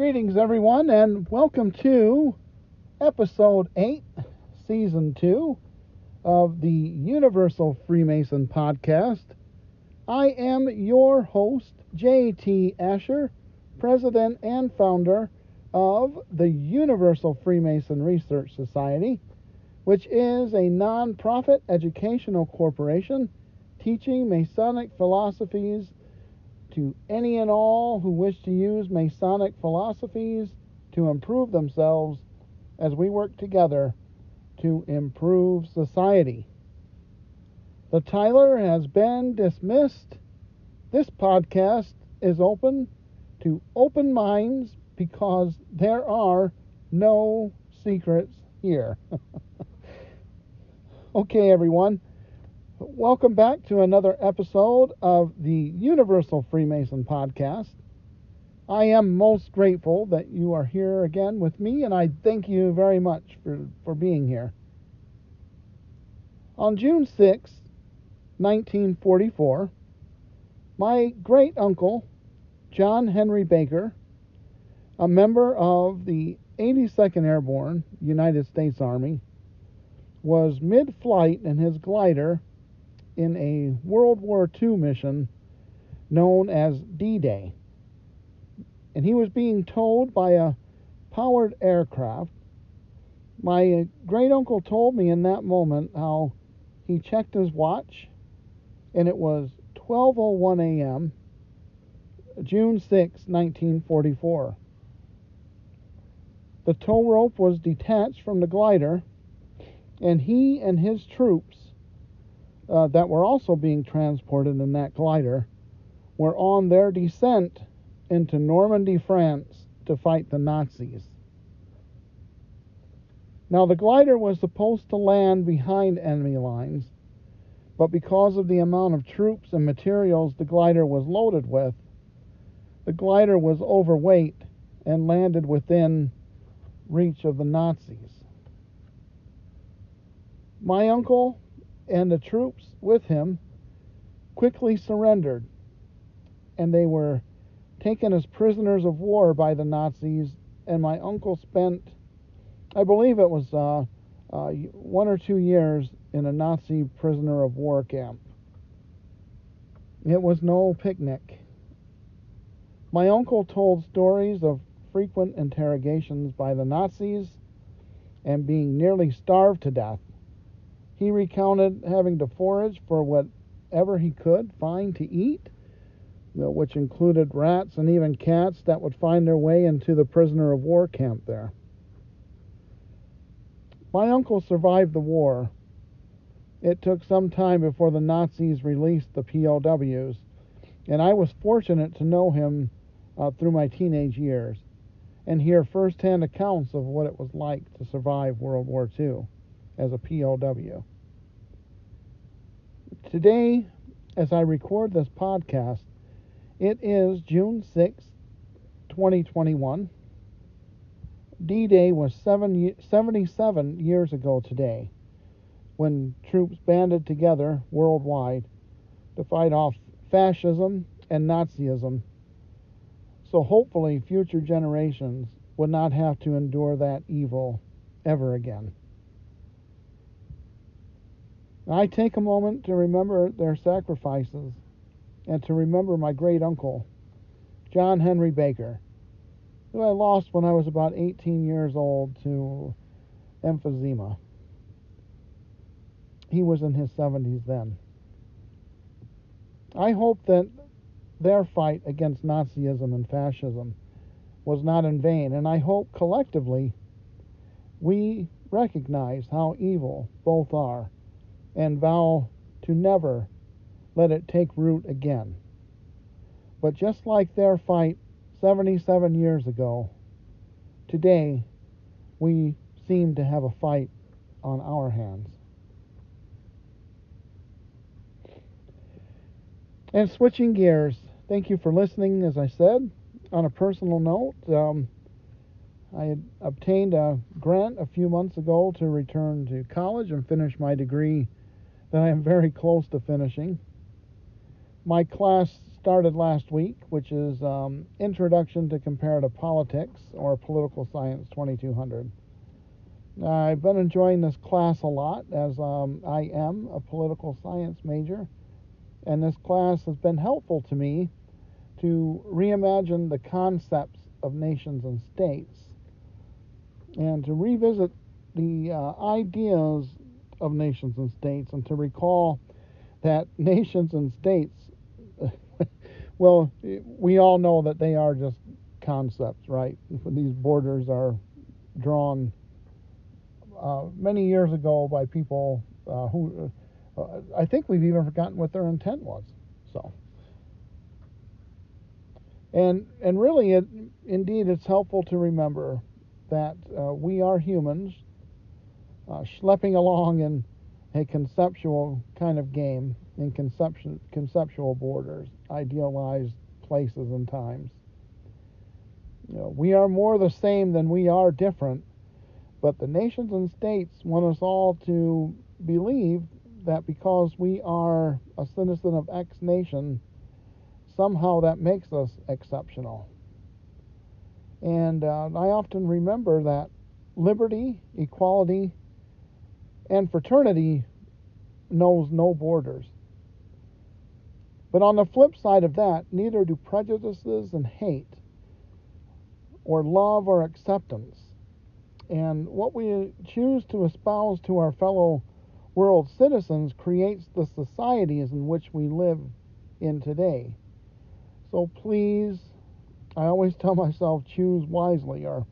Greetings, everyone, and welcome to episode 8, season 2 of the Universal Freemason podcast. I am your host, J.T. Asher, president and founder of the Universal Freemason Research Society, which is a non-profit educational corporation teaching Masonic philosophies to any and all who wish to use Masonic philosophies to improve themselves as we work together to improve society. The Tyler has been dismissed. This podcast is open to open minds because there are no secrets here. okay, everyone. Welcome back to another episode of the Universal Freemason podcast. I am most grateful that you are here again with me, and I thank you very much for, for being here. On June 6, 1944, my great uncle, John Henry Baker, a member of the 82nd Airborne United States Army, was mid flight in his glider in a World War II mission known as D Day. And he was being towed by a powered aircraft. My great uncle told me in that moment how he checked his watch and it was 12:01 a.m. June 6, 1944. The tow rope was detached from the glider and he and his troops uh, that were also being transported in that glider were on their descent into Normandy, France to fight the Nazis. Now, the glider was supposed to land behind enemy lines, but because of the amount of troops and materials the glider was loaded with, the glider was overweight and landed within reach of the Nazis. My uncle and the troops with him quickly surrendered, and they were taken as prisoners of war by the Nazis. And my uncle spent, I believe it was uh, uh, one or two years in a Nazi prisoner of war camp. It was no picnic. My uncle told stories of frequent interrogations by the Nazis and being nearly starved to death he recounted having to forage for whatever he could find to eat, which included rats and even cats that would find their way into the prisoner of war camp there. My uncle survived the war. It took some time before the Nazis released the POWs, and I was fortunate to know him uh, through my teenage years and hear firsthand accounts of what it was like to survive World War II as a PLW. Today, as I record this podcast, it is June 6, 2021. D Day was seven, 77 years ago today when troops banded together worldwide to fight off fascism and Nazism. So hopefully, future generations would not have to endure that evil ever again. I take a moment to remember their sacrifices and to remember my great uncle, John Henry Baker, who I lost when I was about 18 years old to emphysema. He was in his 70s then. I hope that their fight against Nazism and fascism was not in vain, and I hope collectively we recognize how evil both are and vow to never let it take root again. But just like their fight 77 years ago, today we seem to have a fight on our hands. And switching gears, thank you for listening, as I said. On a personal note, um, I had obtained a grant a few months ago to return to college and finish my degree that I am very close to finishing. My class started last week, which is um, Introduction to Comparative Politics or Political Science 2200. I've been enjoying this class a lot as um, I am a political science major, and this class has been helpful to me to reimagine the concepts of nations and states and to revisit the uh, ideas of nations and states and to recall that nations and states, well, we all know that they are just concepts, right? These borders are drawn uh, many years ago by people uh, who uh, I think we've even forgotten what their intent was. So, and and really, it indeed it's helpful to remember that uh, we are humans uh, schlepping along in a conceptual kind of game in conception, conceptual borders, idealized places and times. You know, we are more the same than we are different, but the nations and states want us all to believe that because we are a citizen of X nation, somehow that makes us exceptional. And uh, I often remember that liberty, equality, and fraternity knows no borders. But on the flip side of that, neither do prejudices and hate, or love or acceptance. And what we choose to espouse to our fellow world citizens creates the societies in which we live in today. So please, I always tell myself, choose wisely or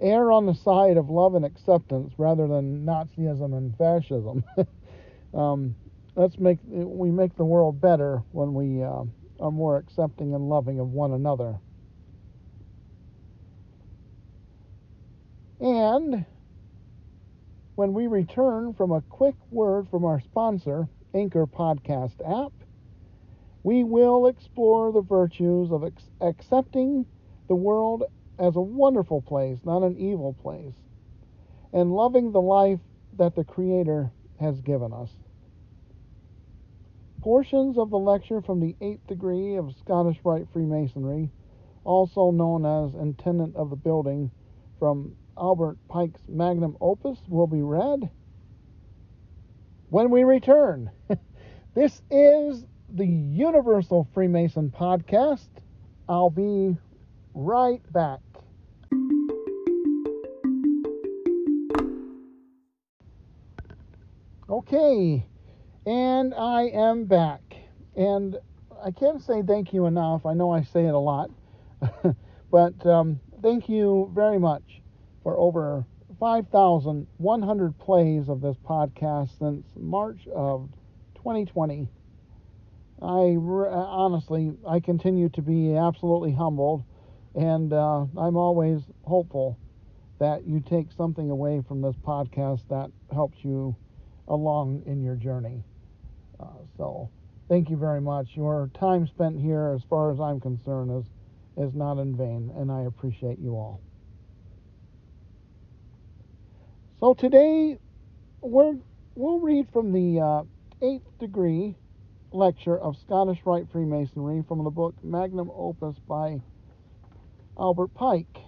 err on the side of love and acceptance rather than Nazism and fascism. um, let's make we make the world better when we uh, are more accepting and loving of one another. And when we return from a quick word from our sponsor, Anchor Podcast app, we will explore the virtues of ex- accepting the world as a wonderful place, not an evil place, and loving the life that the Creator has given us. Portions of the lecture from the eighth degree of Scottish Rite Freemasonry, also known as Intendant of the Building, from Albert Pike's magnum opus, will be read when we return. this is the Universal Freemason Podcast. I'll be right back. Okay, and I am back. And I can't say thank you enough. I know I say it a lot, but um, thank you very much for over 5,100 plays of this podcast since March of 2020. I honestly, I continue to be absolutely humbled and uh, I'm always hopeful that you take something away from this podcast that helps you along in your journey. Uh, so, thank you very much. Your time spent here, as far as I'm concerned, is is not in vain, and I appreciate you all. So today, we're we'll read from the uh, eighth degree lecture of Scottish Rite Freemasonry from the book Magnum Opus by Albert Pike.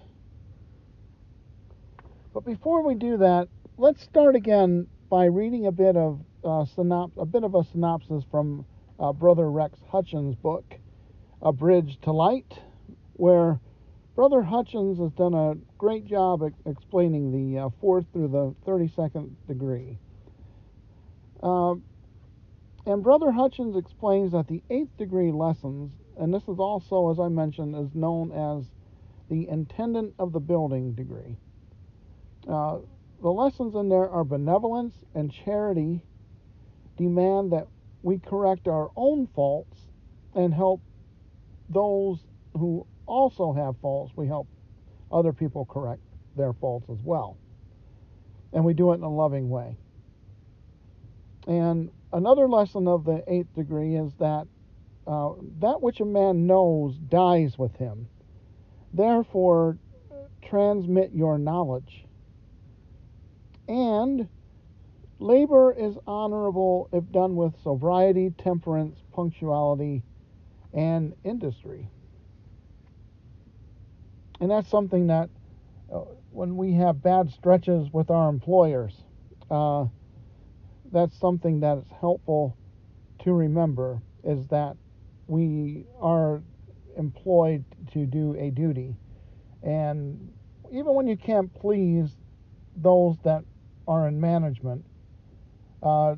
But before we do that, let's start again by reading a bit of uh, synop- a bit of a synopsis from uh, Brother Rex Hutchins' book, A Bridge to Light, where Brother Hutchins has done a great job at explaining the uh, fourth through the 32nd degree. Uh, and Brother Hutchins explains that the eighth degree lessons, and this is also, as I mentioned, is known as the intendant of the building degree. Uh, the lessons in there are benevolence and charity demand that we correct our own faults and help those who also have faults. We help other people correct their faults as well. And we do it in a loving way. And another lesson of the eighth degree is that uh, that which a man knows dies with him. Therefore, transmit your knowledge. And labor is honorable if done with sobriety, temperance, punctuality, and industry. And that's something that uh, when we have bad stretches with our employers, uh, that's something that is helpful to remember is that we are employed to do a duty. And even when you can't please those that are in management, uh,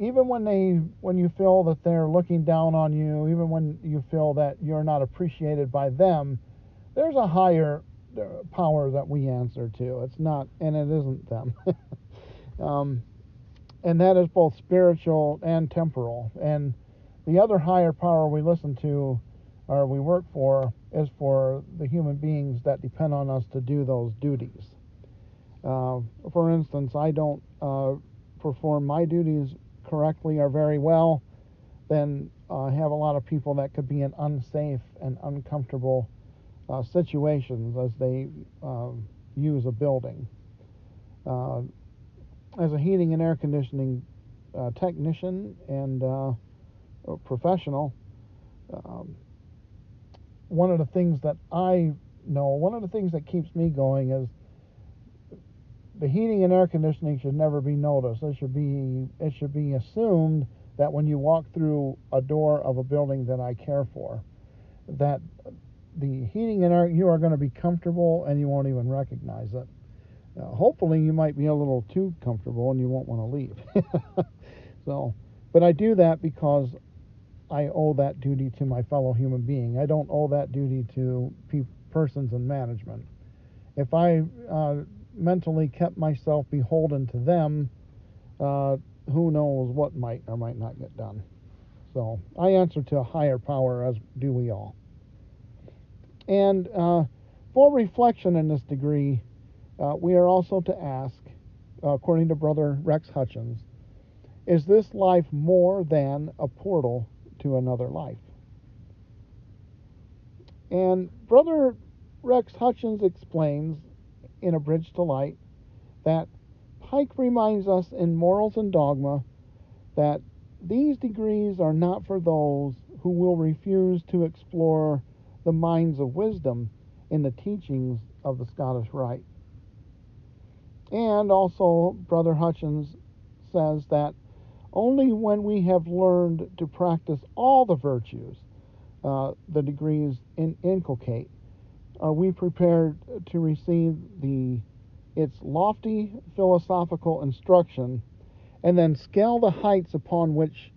even when they when you feel that they're looking down on you, even when you feel that you're not appreciated by them, there's a higher uh, power that we answer to. It's not, and it isn't them. um, and that is both spiritual and temporal. And the other higher power we listen to or we work for is for the human beings that depend on us to do those duties. Uh, for instance, I don't uh, perform my duties correctly or very well, then uh, have a lot of people that could be in unsafe and uncomfortable uh, situations as they um, use a building. Uh, as a heating and air conditioning uh, technician and uh, professional, um, one of the things that I know, one of the things that keeps me going is the heating and air conditioning should never be noticed. It should be it should be assumed that when you walk through a door of a building that I care for, that the heating and air you are going to be comfortable and you won't even recognize it. Uh, hopefully, you might be a little too comfortable and you won't want to leave. so, but I do that because I owe that duty to my fellow human being. I don't owe that duty to pe- persons in management. If I uh, mentally kept myself beholden to them, uh, who knows what might or might not get done. So I answer to a higher power, as do we all. And uh, for reflection in this degree, uh, we are also to ask, according to Brother Rex Hutchins, is this life more than a portal to another life? And Brother Rex Hutchins explains in A Bridge to Light that Pike reminds us in Morals and Dogma that these degrees are not for those who will refuse to explore the mines of wisdom in the teachings of the Scottish Rite. And also, Brother Hutchins says that only when we have learned to practice all the virtues uh, the degrees in, inculcate are we prepared to receive the its lofty philosophical instruction and then scale the heights upon which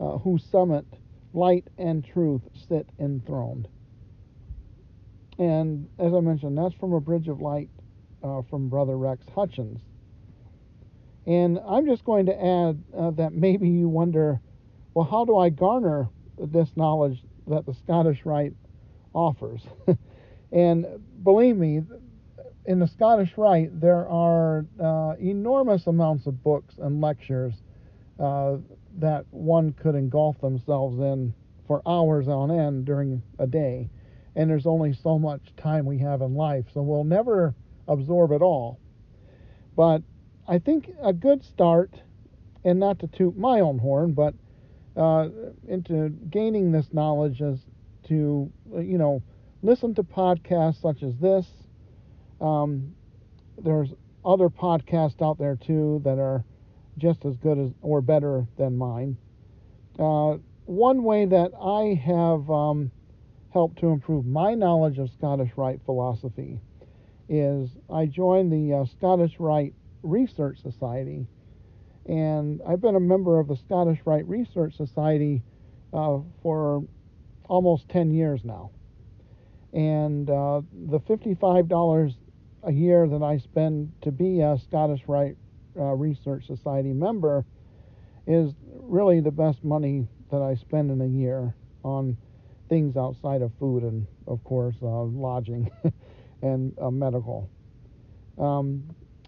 uh, whose summit light and truth sit enthroned. And as i mentioned that's from a bridge of light uh, from brother rex hutchins and i'm just going to add uh, that maybe you wonder well how do i garner this knowledge that the scottish rite offers And believe me, in the Scottish Rite, there are uh, enormous amounts of books and lectures uh, that one could engulf themselves in for hours on end during a day. And there's only so much time we have in life, so we'll never absorb it all. But I think a good start, and not to toot my own horn, but uh, into gaining this knowledge is to, you know, listen to podcasts such as this. Um, there's other podcasts out there too that are just as good as or better than mine. Uh, one way that I have um, helped to improve my knowledge of Scottish Rite philosophy is I joined the uh, Scottish Rite Research Society, and I've been a member of the Scottish Rite Research Society uh, for almost 10 years now. And uh, the $55 a year that I spend to be a Scottish Rite uh, Research Society member is really the best money that I spend in a year on things outside of food and, of course, uh, lodging and uh, medical. Um,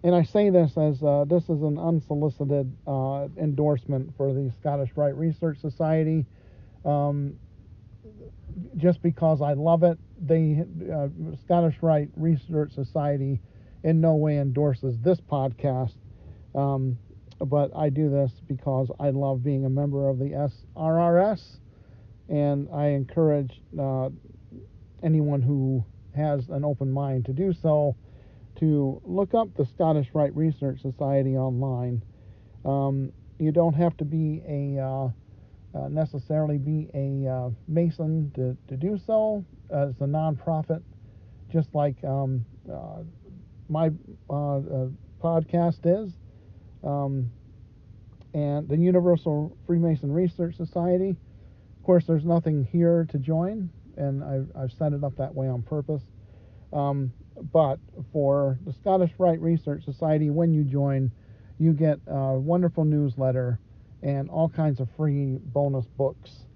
and I say this as uh, this is an unsolicited uh, endorsement for the Scottish Rite Research Society. Um, just because I love it. The uh, Scottish Rite Research Society in no way endorses this podcast, um, but I do this because I love being a member of the SRRS, And I encourage uh, anyone who has an open mind to do so to look up the Scottish Rite Research Society online. Um, you don't have to be a uh, uh, necessarily be a uh, Mason to, to do so. Uh, it's a nonprofit, just like um, uh, my uh, podcast is. Um, and the Universal Freemason Research Society. Of course, there's nothing here to join, and I've, I've set it up that way on purpose. Um, but for the Scottish Rite Research Society, when you join, you get a wonderful newsletter and all kinds of free bonus books.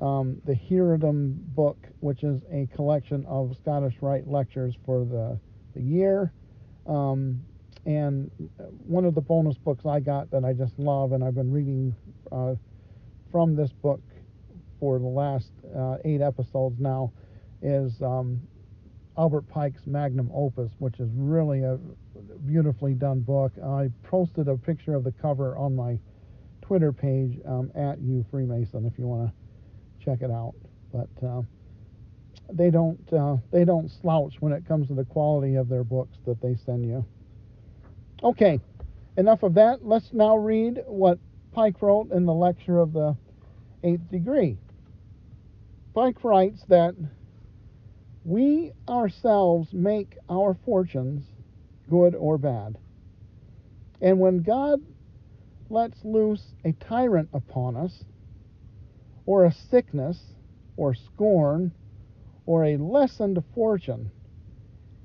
Um, the Heredom book, which is a collection of Scottish Rite lectures for the, the year. Um, and one of the bonus books I got that I just love, and I've been reading uh, from this book for the last uh, eight episodes now, is um, Albert Pike's magnum opus, which is really a beautifully done book. I posted a picture of the cover on my Twitter page um, at you Freemason if you want to check it out. But uh, they don't uh, they don't slouch when it comes to the quality of their books that they send you. Okay, enough of that. Let's now read what Pike wrote in the lecture of the eighth degree. Pike writes that we ourselves make our fortunes good or bad. And when God lets loose a tyrant upon us, or a sickness, or scorn, or a lessened fortune,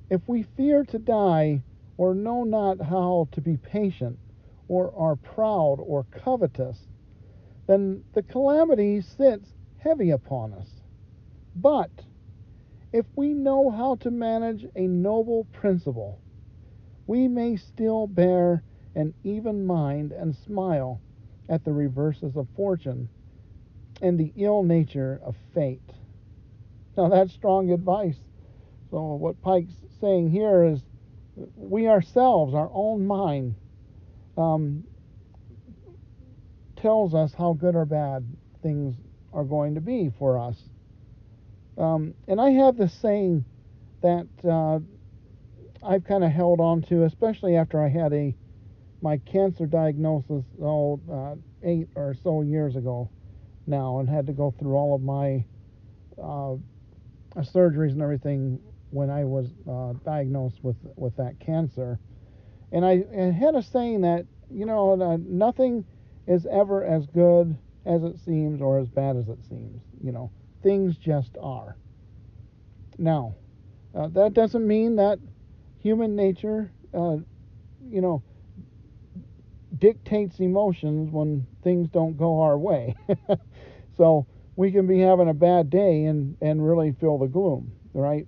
if we fear to die, or know not how to be patient, or are proud or covetous, then the calamity sits heavy upon us. But if we know how to manage a noble principle, we may still bear an even mind and smile at the reverses of fortune and the ill nature of fate. Now, that's strong advice. So, what Pike's saying here is we ourselves, our own mind, um, tells us how good or bad things are going to be for us. Um, and I have this saying that uh, I've kind of held on to, especially after I had a my cancer diagnosis oh, uh, eight or so years ago now, and had to go through all of my uh, surgeries and everything when I was uh, diagnosed with with that cancer. And I, I, had a saying that you know nothing is ever as good as it seems or as bad as it seems. You know things just are. Now, uh, that doesn't mean that human nature, uh, you know, dictates emotions when things don't go our way. so we can be having a bad day and, and really feel the gloom, right?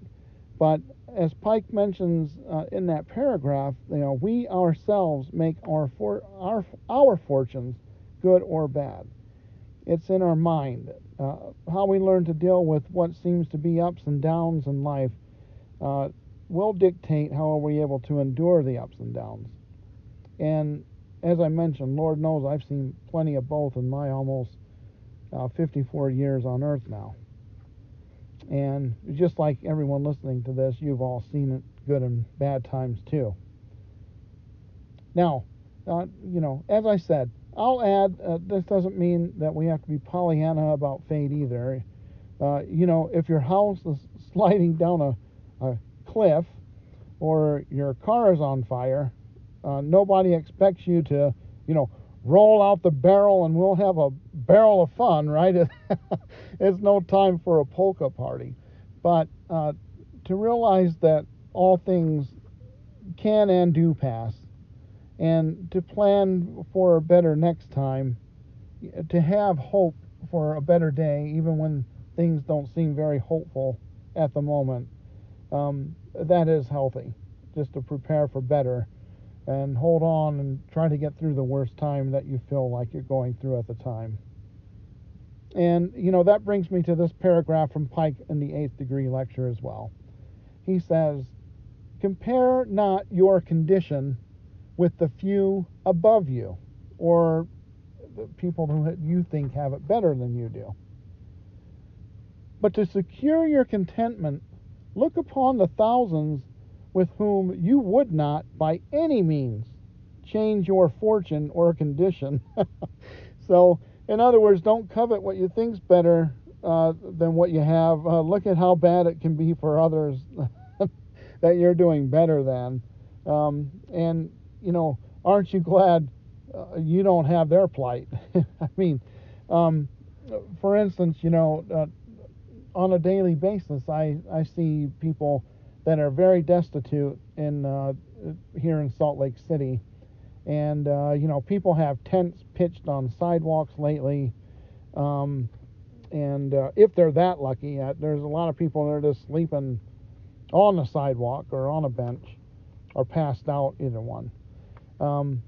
But as Pike mentions uh, in that paragraph, you know, we ourselves make our for, our our fortunes good or bad. It's in our mind. Uh, how we learn to deal with what seems to be ups and downs in life uh, will dictate how are we able to endure the ups and downs. And as I mentioned, Lord knows I've seen plenty of both in my almost uh, 54 years on earth now. And just like everyone listening to this, you've all seen it good and bad times too. Now, uh, you know, as I said, I'll add, uh, this doesn't mean that we have to be Pollyanna about fate either. Uh, you know, if your house is sliding down a, a cliff or your car is on fire, uh, nobody expects you to, you know, roll out the barrel and we'll have a barrel of fun, right? it's no time for a polka party. But uh, to realize that all things can and do pass and to plan for a better next time, to have hope for a better day, even when things don't seem very hopeful at the moment, um, that is healthy. Just to prepare for better and hold on and try to get through the worst time that you feel like you're going through at the time. And, you know, that brings me to this paragraph from Pike in the eighth degree lecture as well. He says, Compare not your condition with the few above you or the people who you think have it better than you do. But to secure your contentment, look upon the thousands with whom you would not, by any means, change your fortune or condition. so, in other words, don't covet what you think's better uh, than what you have. Uh, look at how bad it can be for others that you're doing better than. Um, and, you know, aren't you glad uh, you don't have their plight? I mean, um, for instance, you know, uh, on a daily basis, I, I see people that are very destitute in uh, here in Salt Lake City. And, uh, you know, people have tents pitched on sidewalks lately. Um, and uh, if they're that lucky, uh, there's a lot of people that are just sleeping on the sidewalk or on a bench or passed out, either one. Um,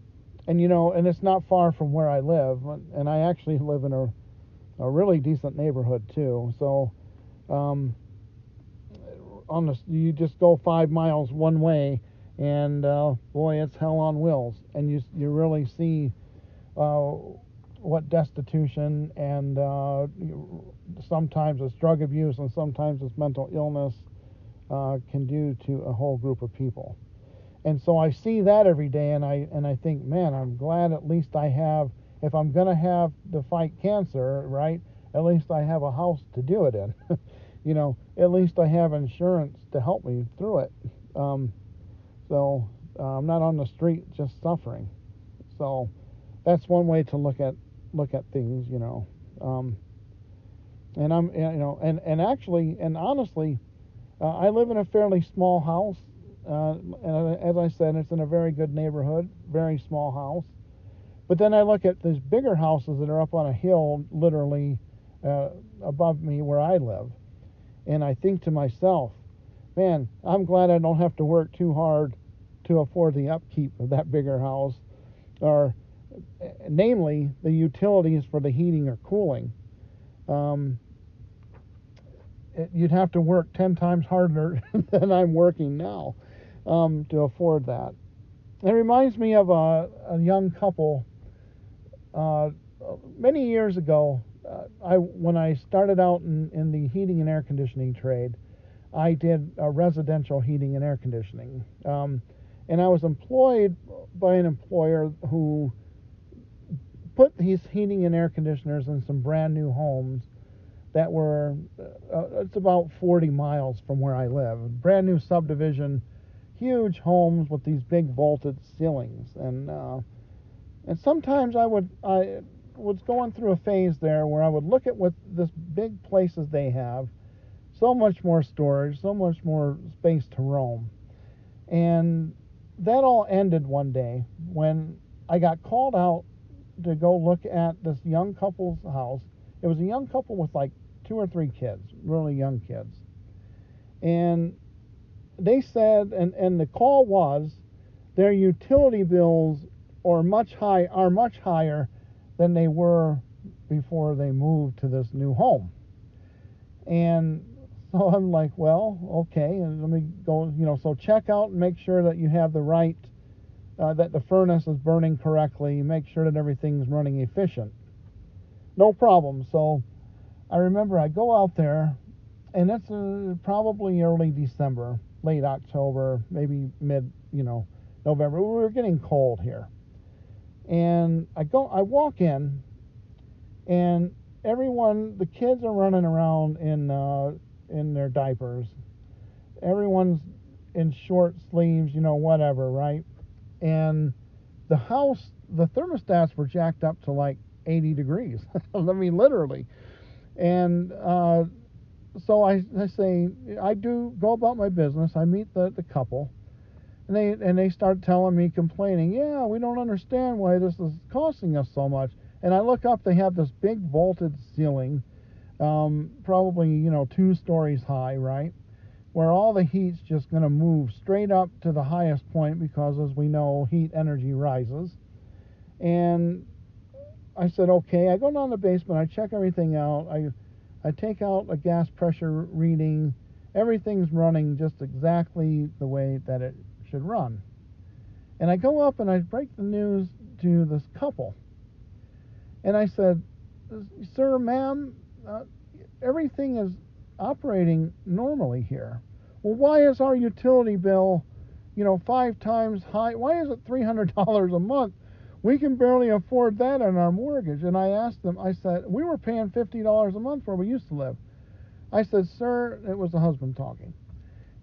and, you know, and it's not far from where I live. And I actually live in a, a really decent neighborhood, too. So, um, on the, you just go five miles one way, and uh, boy, it's hell on wheels. And you you really see uh, what destitution and uh, sometimes it's drug abuse and sometimes it's mental illness uh, can do to a whole group of people. And so I see that every day, and I and I think, man, I'm glad at least I have. If I'm gonna have to fight cancer, right? At least I have a house to do it in. you know, at least I have insurance to help me through it. Um, so uh, I'm not on the street just suffering. So that's one way to look at look at things, you know. Um, and I'm, you know, and and actually, and honestly, uh, I live in a fairly small house. Uh, and as I said, it's in a very good neighborhood, very small house. But then I look at these bigger houses that are up on a hill, literally uh, above me where I live and I think to myself, man, I'm glad I don't have to work too hard to afford the upkeep of that bigger house, or namely the utilities for the heating or cooling. Um, it, you'd have to work 10 times harder than I'm working now um, to afford that. It reminds me of a, a young couple uh, many years ago uh, I when I started out in, in the heating and air conditioning trade, I did residential heating and air conditioning, um, and I was employed by an employer who put these heating and air conditioners in some brand new homes that were uh, it's about 40 miles from where I live, brand new subdivision, huge homes with these big vaulted ceilings, and uh, and sometimes I would I was going through a phase there where I would look at what this big places they have, so much more storage, so much more space to roam. And that all ended one day when I got called out to go look at this young couple's house. It was a young couple with like two or three kids, really young kids. And they said, and, and the call was, their utility bills are much high are much higher than they were before they moved to this new home. And so I'm like, well, okay, and let me go, you know, so check out and make sure that you have the right, uh, that the furnace is burning correctly, make sure that everything's running efficient. No problem. So I remember I go out there, and it's uh, probably early December, late October, maybe mid, you know, November. We were getting cold here and I go, I walk in, and everyone, the kids are running around in uh, in their diapers. Everyone's in short sleeves, you know, whatever, right? And the house, the thermostats were jacked up to like 80 degrees. I mean, literally. And uh, so I, I say, I do go about my business. I meet the, the couple. And they and they start telling me complaining yeah we don't understand why this is costing us so much. And i look up they have this big vaulted ceiling um, probably you know two stories high right? Where all the heat's just going to move straight up to the highest point because as we know heat energy rises. And i said okay. I go down to the basement i check everything out i i take out a gas pressure reading everything's running just exactly the way that it should run. And I go up and I break the news to this couple. And I said, Sir, ma'am, uh, everything is operating normally here. Well, why is our utility bill, you know, five times high? Why is it $300 a month? We can barely afford that on our mortgage. And I asked them, I said, we were paying $50 a month where we used to live. I said, sir, it was the husband talking.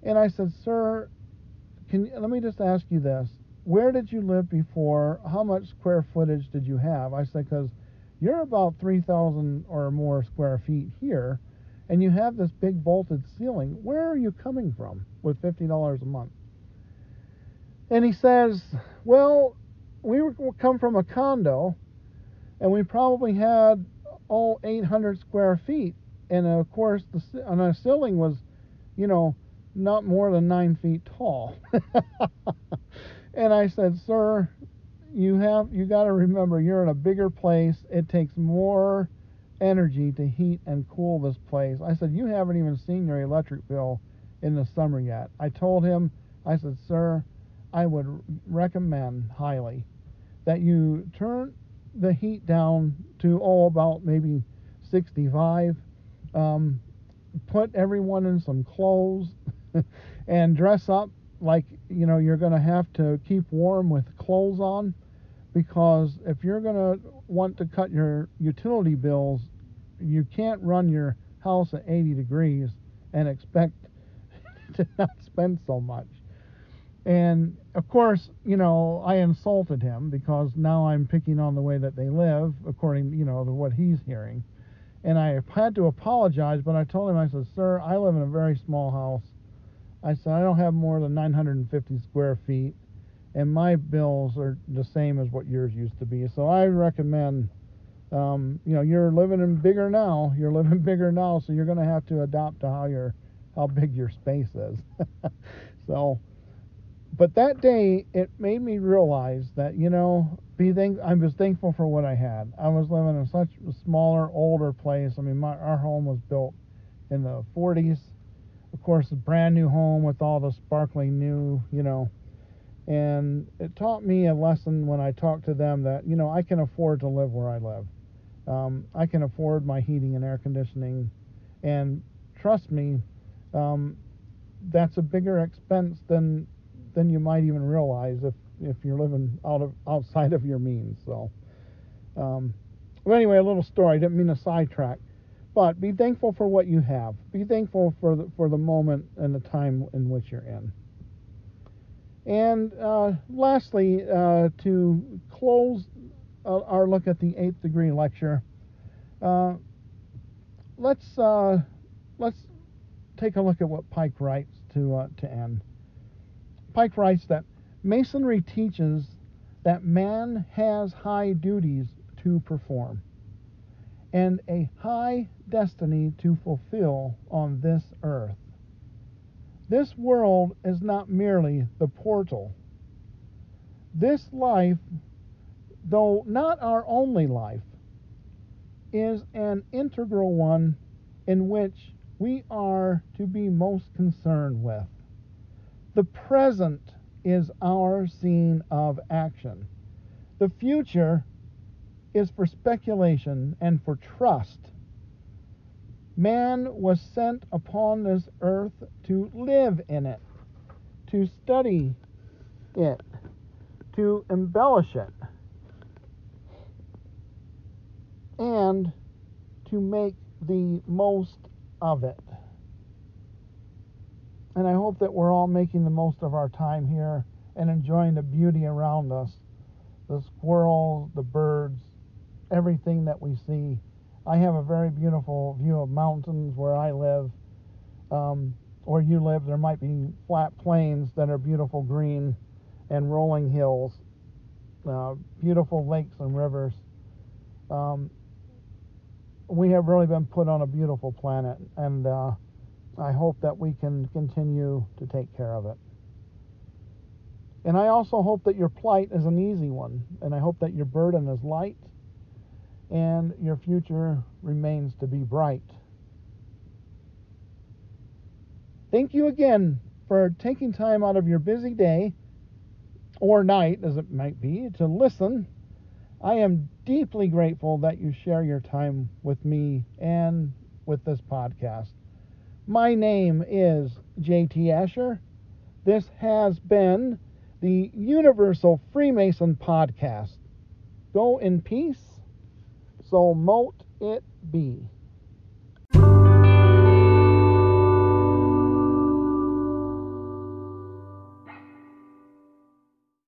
And I said, sir, can let me just ask you this. Where did you live before? How much square footage did you have? I said, because you're about 3,000 or more square feet here, and you have this big bolted ceiling. Where are you coming from with $50 a month? And he says, well, we come from a condo, and we probably had all 800 square feet, and of course the and our ceiling was, you know, not more than nine feet tall. and I said, sir, you have you got to remember you're in a bigger place. It takes more energy to heat and cool this place. I said, you haven't even seen your electric bill in the summer yet. I told him, I said, sir, I would recommend highly that you turn the heat down to oh about maybe 65 um, put everyone in some clothes and dress up like you know you're going to have to keep warm with clothes on because if you're going to want to cut your utility bills you can't run your house at 80 degrees and expect to not spend so much and of course, you know, I insulted him because now I'm picking on the way that they live, according, you know, to what he's hearing. And I had to apologize, but I told him, I said, Sir, I live in a very small house. I said, I don't have more than 950 square feet, and my bills are the same as what yours used to be. So I recommend, um, you know, you're living in bigger now. You're living bigger now, so you're going to have to adapt to how your how big your space is. so but that day it made me realize that you know be thank I was thankful for what I had. I was living in such a smaller, older place. I mean, my our home was built in the 40s. Of course, a brand new home with all the sparkling new, you know. And it taught me a lesson when I talked to them that you know I can afford to live where I live. Um, I can afford my heating and air conditioning, and trust me, um, that's a bigger expense than than you might even realize if if you're living out of outside of your means. So, um, anyway, a little story. I didn't mean to sidetrack, but be thankful for what you have. Be thankful for the for the moment and the time in which you're in. And uh, lastly, uh, to close our look at the eighth degree lecture, uh, let's uh, let's take a look at what Pike writes to uh, to end. Pike writes that Masonry teaches that man has high duties to perform and a high destiny to fulfill on this earth. This world is not merely the portal. This life, though not our only life, is an integral one in which we are to be most concerned with. The present is our scene of action. The future is for speculation and for trust. Man was sent upon this earth to live in it, to study it, to embellish it, and to make the most of it. And I hope that we're all making the most of our time here and enjoying the beauty around us the squirrels, the birds, everything that we see. I have a very beautiful view of mountains where I live. Um, where you live, there might be flat plains that are beautiful green and rolling hills, uh, beautiful lakes and rivers. Um, we have really been put on a beautiful planet, and uh, I hope that we can continue to take care of it. And I also hope that your plight is an easy one, and I hope that your burden is light and your future remains to be bright. Thank you again for taking time out of your busy day or night, as it might be, to listen. I am deeply grateful that you share your time with me and with this podcast. My name is JT Asher. This has been the Universal Freemason Podcast. Go in peace, so mote it be.